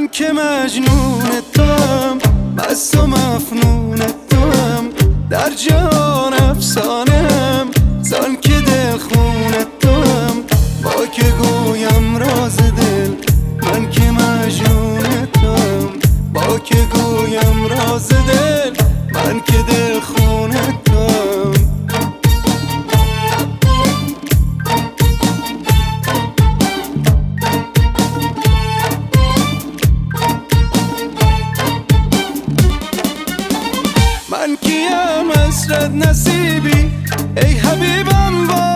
من که مجنونتم بس و مفنونتم. در جمع کیم اسرت نصیبی. ای حبیبم وای.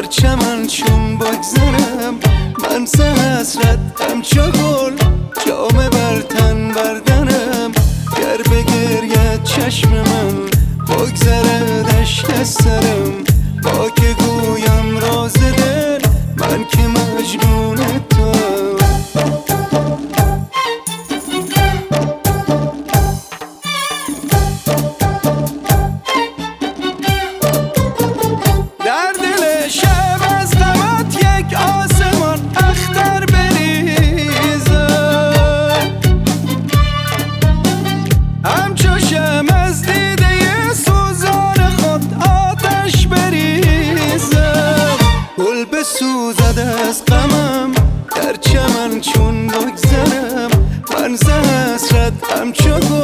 در چمن چون بگذرم من ز حسرت همچو گل جامه بر تن بردنم. گر بگرید چشم من بگذرد اشک از سرم. با که گویم راز دل من که مجنون تو بسوزد از غمم. در چمن چون بگذرم من ز حسرت همچو